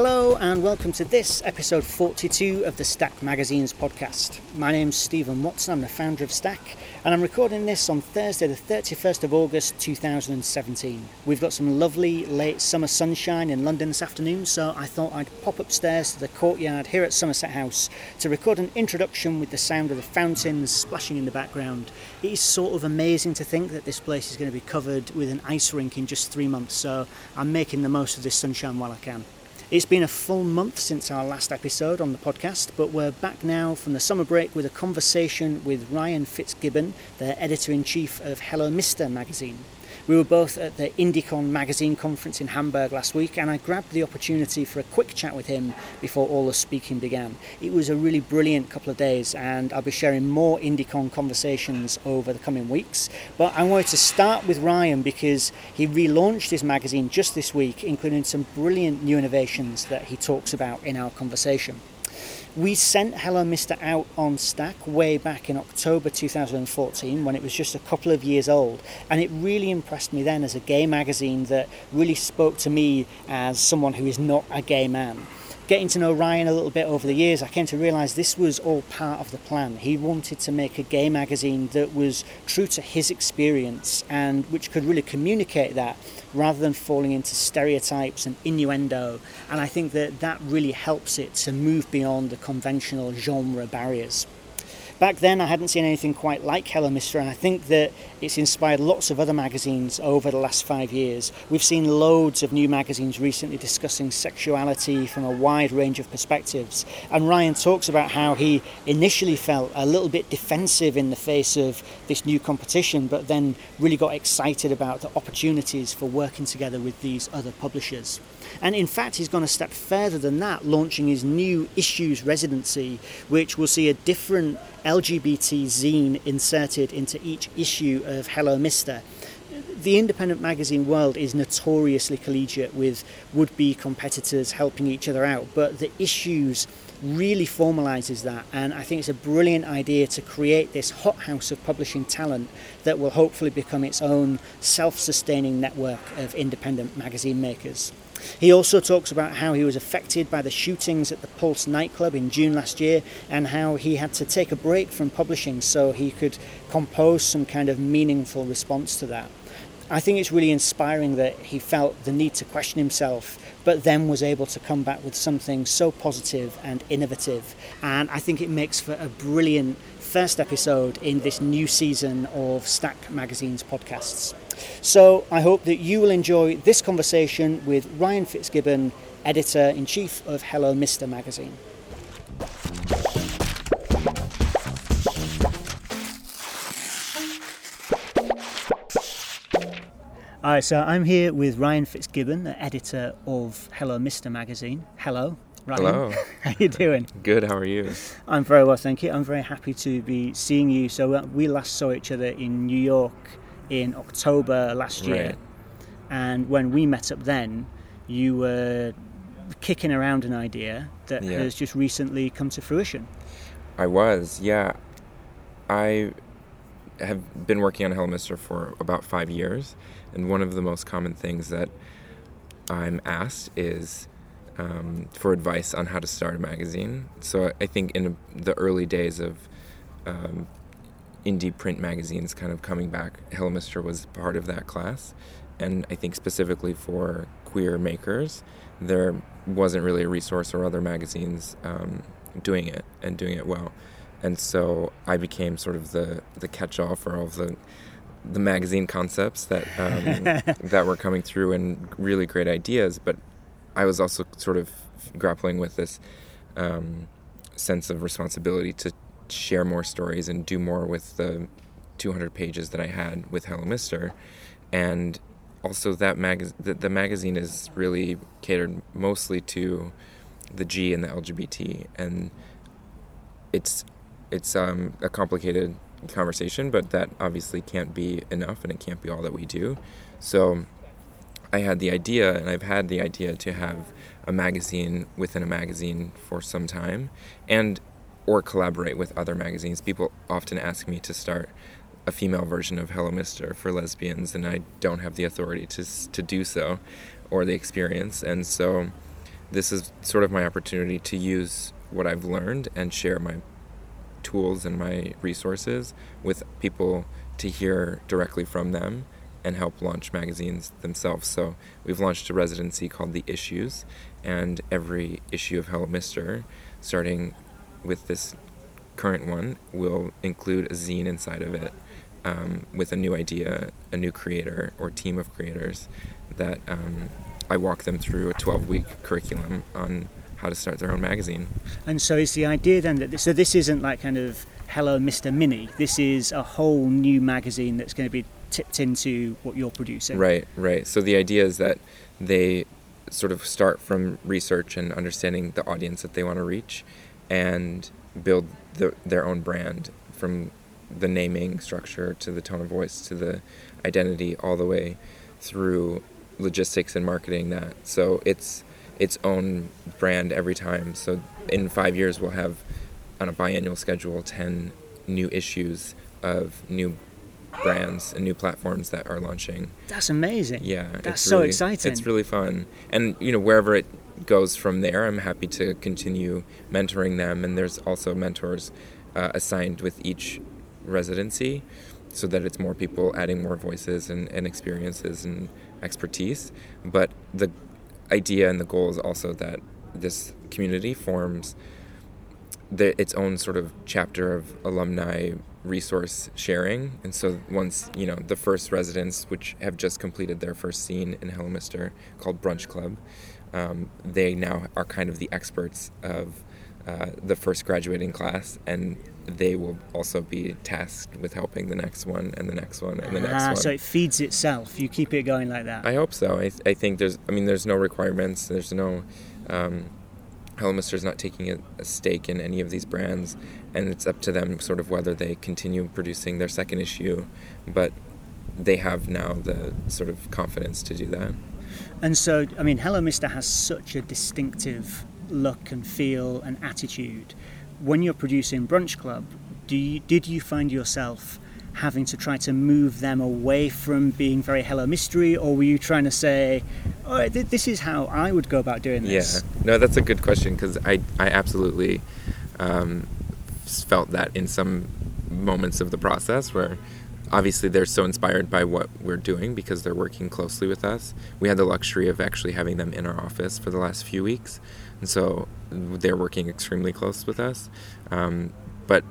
Hello, and welcome to this episode 42 of the Stack Magazine's podcast. My name's Stephen Watson, I'm the founder of Stack, and I'm recording this on Thursday, the 31st of August 2017. We've got some lovely late summer sunshine in London this afternoon, so I thought I'd pop upstairs to the courtyard here at Somerset House to record an introduction with the sound of the fountains splashing in the background. It is sort of amazing to think that this place is going to be covered with an ice rink in just three months, so I'm making the most of this sunshine while I can. It's been a full month since our last episode on the podcast, but we're back now from the summer break with a conversation with Ryan Fitzgibbon, the editor in chief of Hello Mister magazine. We were both at the IndieCon magazine conference in Hamburg last week, and I grabbed the opportunity for a quick chat with him before all the speaking began. It was a really brilliant couple of days, and I'll be sharing more IndieCon conversations over the coming weeks. But I wanted to start with Ryan because he relaunched his magazine just this week, including some brilliant new innovations that he talks about in our conversation. We sent Hello Mister out on Stack way back in October 2014 when it was just a couple of years old, and it really impressed me then as a gay magazine that really spoke to me as someone who is not a gay man getting to know Ryan a little bit over the years, I came to realise this was all part of the plan. He wanted to make a gay magazine that was true to his experience and which could really communicate that rather than falling into stereotypes and innuendo. And I think that that really helps it to move beyond the conventional genre barriers. Back then, I hadn't seen anything quite like Hello Mister, and I think that it's inspired lots of other magazines over the last five years. We've seen loads of new magazines recently discussing sexuality from a wide range of perspectives. And Ryan talks about how he initially felt a little bit defensive in the face of this new competition, but then really got excited about the opportunities for working together with these other publishers. And in fact, he's gone a step further than that, launching his new issues residency, which will see a different LGBT zine inserted into each issue of Hello Mister. The independent magazine world is notoriously collegiate with would be competitors helping each other out, but the issues really formalizes that and I think it's a brilliant idea to create this hothouse of publishing talent that will hopefully become its own self-sustaining network of independent magazine makers. He also talks about how he was affected by the shootings at the Pulse nightclub in June last year and how he had to take a break from publishing so he could compose some kind of meaningful response to that. I think it's really inspiring that he felt the need to question himself, but then was able to come back with something so positive and innovative. And I think it makes for a brilliant first episode in this new season of Stack Magazine's podcasts. So I hope that you will enjoy this conversation with Ryan Fitzgibbon, editor in chief of Hello Mister magazine. All right, so I'm here with Ryan Fitzgibbon, the editor of Hello Mister magazine. Hello. Ryan. Hello. How are you doing? Good. How are you? I'm very well, thank you. I'm very happy to be seeing you. So uh, we last saw each other in New York in October last year, Right. and when we met up then, you were kicking around an idea that Yeah. has just recently come to fruition. I was. Yeah. I have been working on Hello Mister for about five years, and one of the most common things that I'm asked is um, for advice on how to start a magazine. So I think in the early days of um, indie print magazines kind of coming back, Hello Mister was part of that class. And I think specifically for queer makers, there wasn't really a resource or other magazines um, doing it and doing it well. And so I became sort of the, the catch all for all of the the magazine concepts that um, that were coming through and really great ideas. But I was also sort of grappling with this um, sense of responsibility to share more stories and do more with the 200 pages that I had with Hello Mister, and also that mag- the, the magazine is really catered mostly to the G and the LGBT, and it's it's um, a complicated conversation, but that obviously can't be enough, and it can't be all that we do. So I had the idea, and I've had the idea to have a magazine within a magazine for some time, and or collaborate with other magazines. People often ask me to start a female version of Hello Mister for lesbians, and I don't have the authority to to do so, or the experience, and so this is sort of my opportunity to use what I've learned and share my tools and my resources with people to hear directly from them and help launch magazines themselves. So we've launched a residency called The Issues, and every issue of Hello Mister, starting with this current one, will include a zine inside of it um, with a new idea, a new creator or team of creators that um, I walk them through a 12 week curriculum on how to start their own magazine. And so is the idea then that this, so this isn't like kind of Hello Mr. Mini. This is a whole new magazine that's going to be tipped into what you're producing. Right, right. So the idea is that they sort of start from research and understanding the audience that they want to reach and build the, their own brand from the naming structure to the tone of voice to the identity all the way through logistics and marketing that so it's its own brand every time so in five years we'll have on a biannual schedule 10 new issues of new brands and new platforms that are launching That's amazing. yeah That's it's so really- exciting. it's really fun and you know wherever it goes from there i'm happy to continue mentoring them and there's also mentors uh, assigned with each residency so that it's more people adding more voices and, and experiences and expertise but the idea and the goal is also that this community forms the, its own sort of chapter of alumni resource sharing. And so once, you know, the first residents, which have just completed their first zine in Hello Mister called Brunch Club, um, they now are kind of the experts of uh, the first graduating class, and they will also be tasked with helping the next one and the next one and the next ah, one. so it feeds itself. You keep it going like that. I hope so. I, I think there's, I mean, there's no requirements. There's no, um, Hello Mister's not taking a, a stake in any of these brands, and it's up to them sort of whether they continue producing their second issue, but they have now the sort of confidence to do that. And so, I mean, Hello Mister has such a distinctive look and feel and attitude. When you're producing Brunch Club, do you, did you find yourself having to try to move them away from being very Hello Mystery, or were you trying to say, "All right, th- this is how I would go about doing this"? Yeah, no, that's a good question because I, I absolutely um, felt that in some moments of the process where obviously they're so inspired by what we're doing because they're working closely with us. We had the luxury of actually having them in our office for the last few weeks, and so they're working extremely close with us. Um, but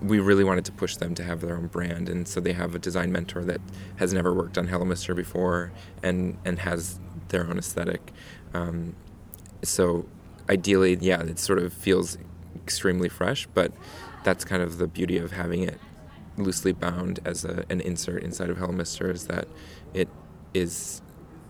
we really wanted to push them to have their own brand, and so they have a design mentor that has never worked on Hello Mister before, and and has their own aesthetic. Um, so ideally, yeah, it sort of feels extremely fresh, but that's kind of the beauty of having it loosely bound as a, an insert inside of Hello Mister is that it is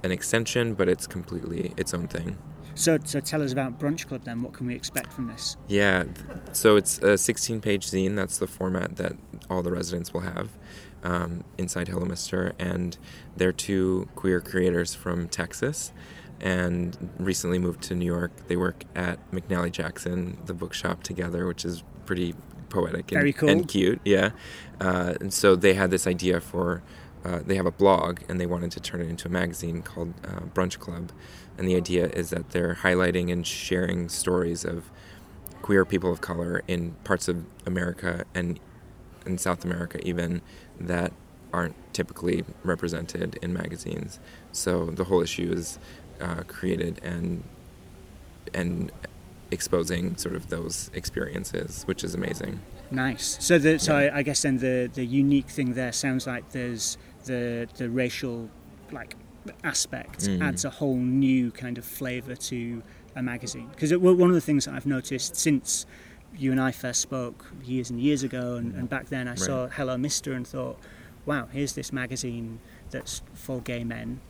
an extension, but it's completely its own thing. So, so tell us about Brunch Club then. What can we expect from this? Yeah, so it's a 16 page zine. That's the format that all the residents will have um, inside Hello Mister. And they're two queer creators from Texas and recently moved to New York. They work at McNally Jackson, the bookshop, together, which is pretty poetic and, cool. and cute. Yeah. Uh, and so they had this idea for. Uh, they have a blog and they wanted to turn it into a magazine called uh, Brunch Club. And the idea is that they're highlighting and sharing stories of queer people of color in parts of America and in South America, even that aren't typically represented in magazines. So the whole issue is uh, created and and exposing sort of those experiences, which is amazing. Nice. So, the, so Yeah. I, I guess then the the unique thing there sounds like there's the the racial like aspect Mhm. adds a whole new kind of flavour to a magazine. Because one of the things that I've noticed since you and I first spoke years and years ago, and, and back then I saw Hello Mister and thought, wow, here's this magazine that's for gay men,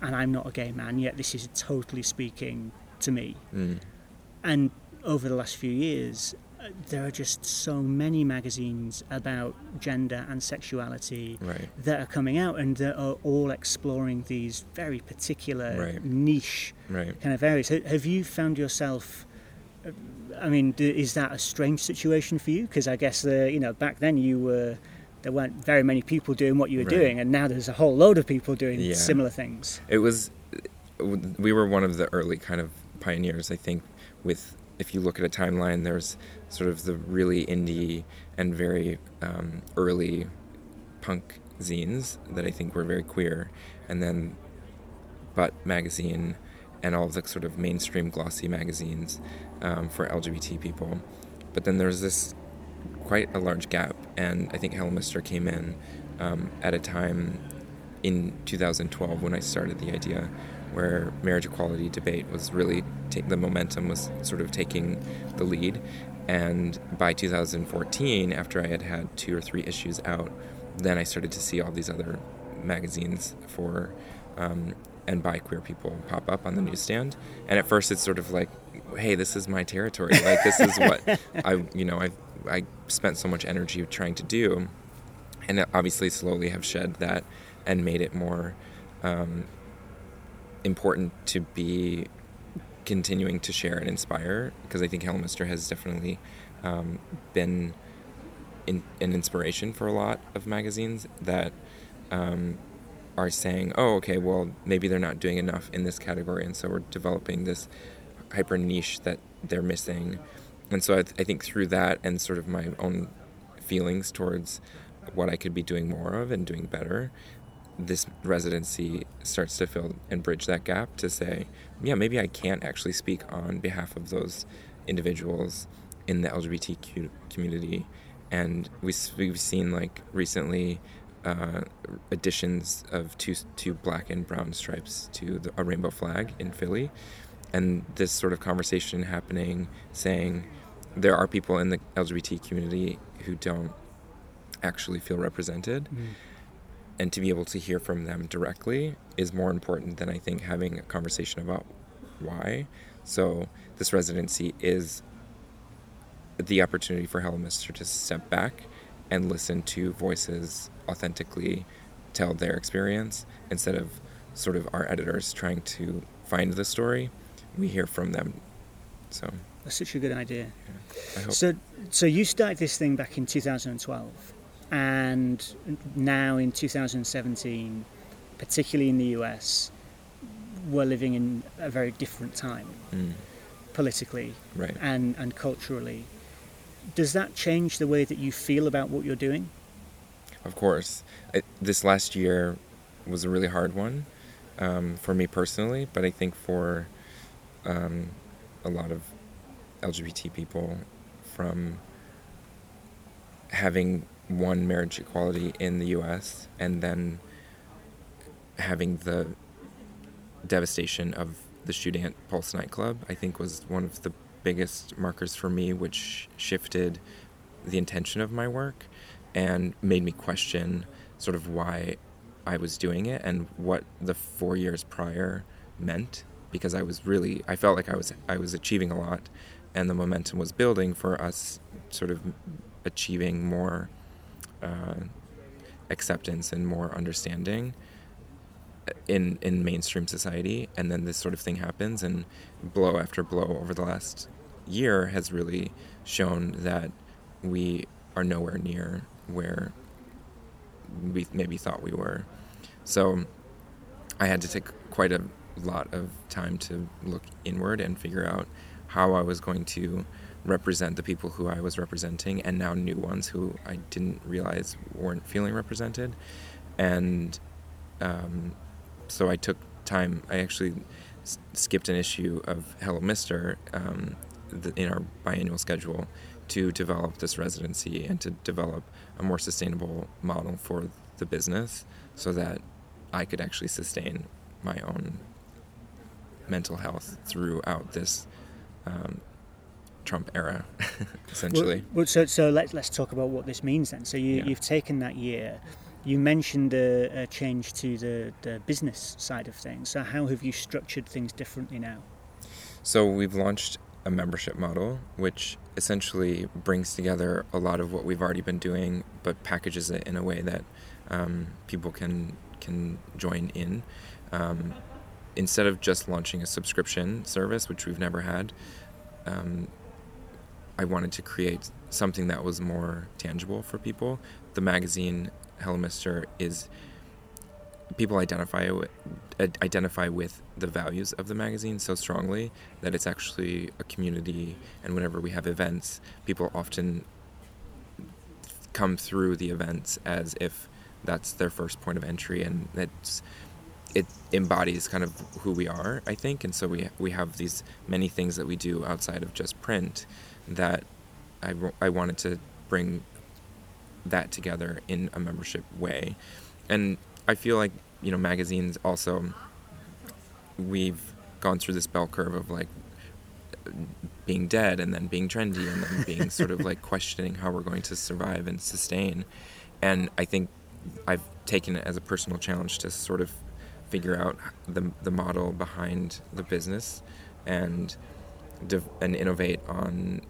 and I'm not a gay man, yet this is totally speaking to me. Mm. And over the last few years, uh, there are just so many magazines about gender and sexuality Right. that are coming out and that are all exploring these very particular Right. niche Right. kind of areas. Have you found yourself? uh, I mean, is that a strange situation for you? Because I guess uh, you know back then you were there weren't very many people doing what you were doing, and now there's a whole load of people doing Yeah. similar things. it was we were one of the early kind of pioneers i think with if you look at a timeline there's sort of the really indie and very um, early punk zines that i think were very queer. And then butt magazine and all the sort of mainstream glossy magazines um, for lgbt people. But then there's this quite a large gap and i think Hello Mister came in um, at a time in 2012 when I started the idea, where marriage equality debate was really ta- the momentum was sort of taking the lead, and by 2014, after I had had two or three issues out, then I started to see all these other magazines for um, and by queer people pop up on the newsstand, and at first it's sort of like, hey, this is my territory, like this is what I you know I I spent so much energy trying to do. And obviously slowly have shed that and made it more um, important to be continuing to share and inspire because I think Hello Mister has definitely um, been in, an inspiration for a lot of magazines that um, are saying, oh, okay, well, maybe they're not doing enough in this category, and so we're developing this hyper niche that they're missing. And so I, th- I think through that and sort of my own feelings towards what I could be doing more of and doing better, this residency starts to fill and bridge that gap to say, yeah, maybe I can't actually speak on behalf of those individuals in the LGBTQ community. And we, we've seen like recently uh, additions of two, two black and brown stripes to the, a rainbow flag in Philly. And this sort of conversation happening saying there are people in the LGBT community who don't actually feel represented and to be able to hear from them directly is more important than I think having a conversation about why. So this residency is the opportunity for Hello Mister to step back and listen to voices authentically tell their experience instead of sort of our editors trying to find the story. We hear from them. So That's such a good idea. I hope So, so you started this thing back in 2012, and now in 2017, particularly in the US, we're living in a very different time Mm, politically right. and, and culturally. Does that change the way that you feel about what you're doing? Of course. I, this last year was a really hard one um, for me personally, but I think for um, a lot of LGBT people from having won marriage equality in the US and then having the devastation of the shooting at Pulse nightclub, I think was one of the biggest markers for me, which shifted the intention of my work and made me question sort of why I was doing it and what the four years prior meant because I was really I felt like I was I was achieving a lot and the momentum was building for us sort of achieving more uh, acceptance and more understanding in in mainstream society. And then this sort of thing happens and blow after blow over the last year has really shown that we are nowhere near where we maybe thought we were. So i had to take quite a lot of time to look inward and figure out how i was going to represent the people who i was representing and now new ones who i didn't realize weren't feeling represented and um, so I took time. I actually s- skipped an issue of Hello Mister um, the, in our biannual schedule to develop this residency and to develop a more sustainable model for the business, so that I could actually sustain my own mental health throughout this um, Trump era, essentially. Well, well, so so let's let's talk about what this means then. So you Yeah. you've taken that year. You mentioned a, a change to the, the business side of things. So how have you structured things differently now? So we've launched a membership model, which essentially brings together a lot of what we've already been doing, but packages it in a way that um, people can can join in. Um, instead of just launching a subscription service, which we've never had, um, I wanted to create something that was more tangible for people. The magazine Hello Mister is people identify with, identify with the values of the magazine so strongly that it's actually a community and whenever we have events people often come through the events as if that's their first point of entry and it's it embodies kind of who we are I think. And so we we have these many things that we do outside of just print that I, I wanted to bring that together in a membership way. And I feel like you know magazines also we've gone through this bell curve of like being dead and then being trendy and then being sort of like questioning how we're going to survive and sustain. And I think I've taken it as a personal challenge to sort of figure out the the model behind the business and and innovate on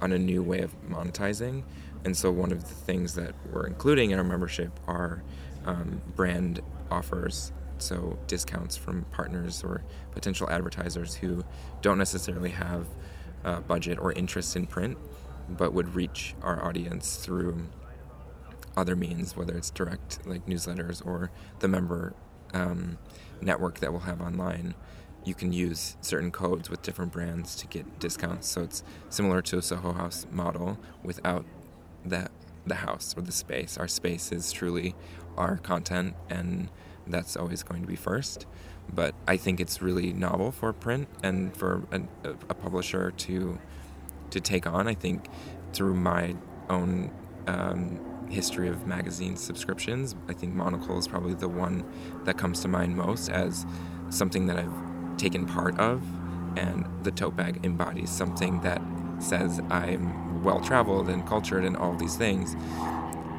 on a new way of monetizing. And so one of the things that we're including in our membership are um, brand offers, so discounts from partners or potential advertisers who don't necessarily have a budget or interest in print, but would reach our audience through other means, whether it's direct like newsletters or the member um, network that we'll have online. You can use certain codes with different brands to get discounts. So it's similar to a Soho House model without that the house or the space. Our space is truly our content, and that's always going to be first. But I think it's really novel for print and for a, a publisher to to take on. I think through my own um, history of magazine subscriptions, I think Monocle is probably the one that comes to mind most as something that I've taken part of, and the tote bag embodies something that says I'm well traveled and cultured and all these things.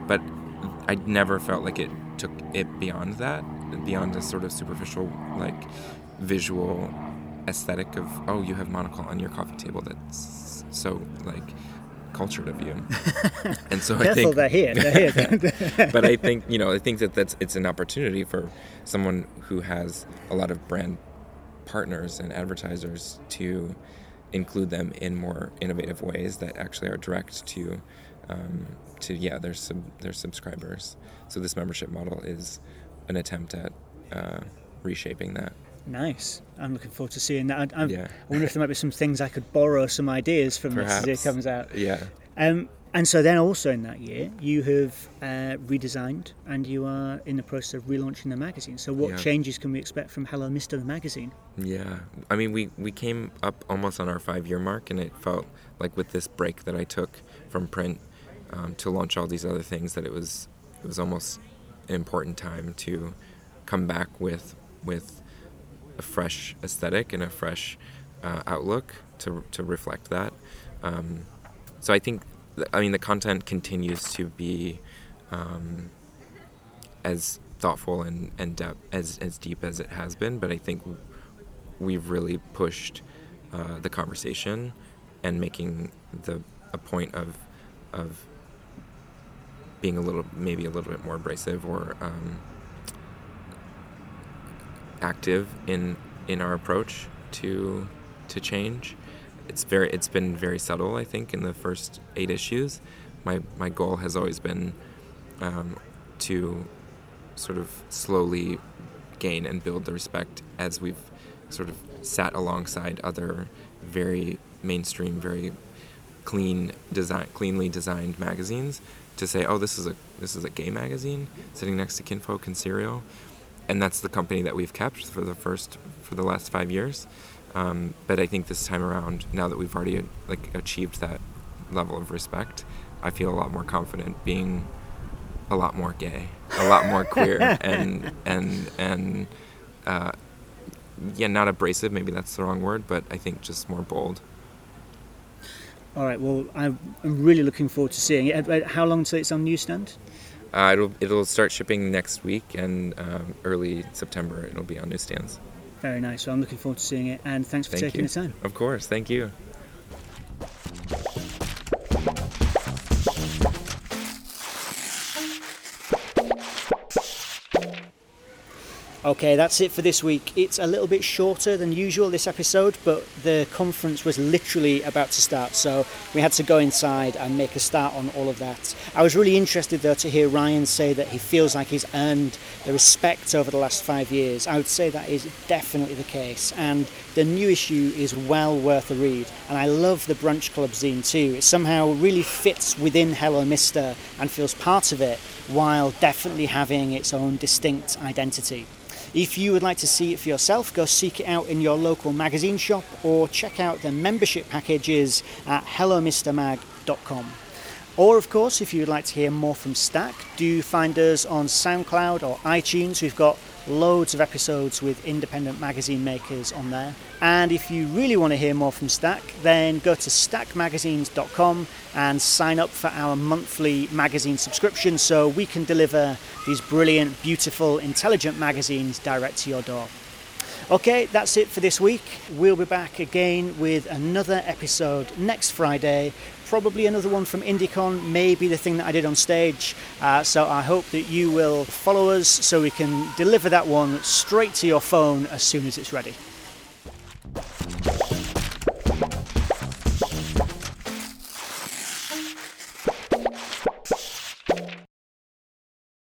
But I never felt like it took it beyond that, beyond a sort of superficial, like, visual aesthetic of, oh, you have Monocle on your coffee table that's so, like, cultured of you. And so I think they're here. They're but I think you know I think that that's it's an opportunity for someone who has a lot of brand partners and advertisers to include them in more innovative ways that actually are direct to um, to yeah their sub, their subscribers. So this membership model is an attempt at uh, reshaping that. Nice. I'm looking forward to seeing that. I, yeah. I wonder if there might be some things I could borrow some ideas from Perhaps. this as it comes out. Yeah. Um, and so then also in that year, you have uh, redesigned and you are in the process of relaunching the magazine. So what yeah. changes can we expect from Hello Mister the magazine? Yeah, I mean we we came up almost on our five year mark, and it felt like with this break that I took from print um, to launch all these other things that it was it was almost an important time to come back with with a fresh aesthetic and a fresh uh, outlook to to reflect that. Um, so I think I mean the content continues to be um, as thoughtful and and depth, as as deep as it has been, but I think we've really pushed uh, the conversation and making the a point of of being a little maybe a little bit more abrasive or um, active in in our approach to to change. It's very it's been very subtle. I think in the first eight issues, my my goal has always been um, to sort of slowly gain and build the respect as we've sort of sat alongside other very mainstream, very clean design, cleanly designed magazines to say, oh, this is a this is a gay magazine sitting next to Kinfolk and Cereal, and that's the company that we've kept for the first for the last five years. Um, but I think this time around, now that we've already like achieved that level of respect, I feel a lot more confident being a lot more gay, a lot more queer, and and and uh, yeah, not abrasive. Maybe that's the wrong word, but I think just more bold. All right. Well, I'm really looking forward to seeing it. Uh, how long till it's on newsstand? Uh, it'll it'll start shipping next week, and um, early September it'll be on newsstands. Very nice. So I'm looking forward to seeing it, and thanks for thank taking you. the time. Of course. Thank you. Okay, that's it for this week. It's a little bit shorter than usual this episode, but the conference was literally about to start, so we had to go inside and make a start on all of that. I was really interested though to hear Ryan say that he feels like he's earned the respect over the last five years. I would say that is definitely the case, and the new issue is well worth a read. And I love the Brunch Club zine too. It somehow really fits within Hello Mister and feels part of it while definitely having its own distinct identity. If you would like to see it for yourself, go seek it out in your local magazine shop or check out the membership packages at hellomrmag.com. Or, of course, if you'd like to hear more from Stack, do find us on SoundCloud or iTunes. We've got loads of episodes with independent magazine makers on there. And if you really want to hear more from Stack, then go to stackmagazines.com and sign up for our monthly magazine subscription so we can deliver these brilliant, beautiful, intelligent magazines direct to your door. Okay, that's it for this week. We'll be back again with another episode next Friday. Probably another one from IndieCon, maybe the thing that I did on stage. Uh, so I hope that you will follow us so we can deliver that one straight to your phone as soon as it's ready.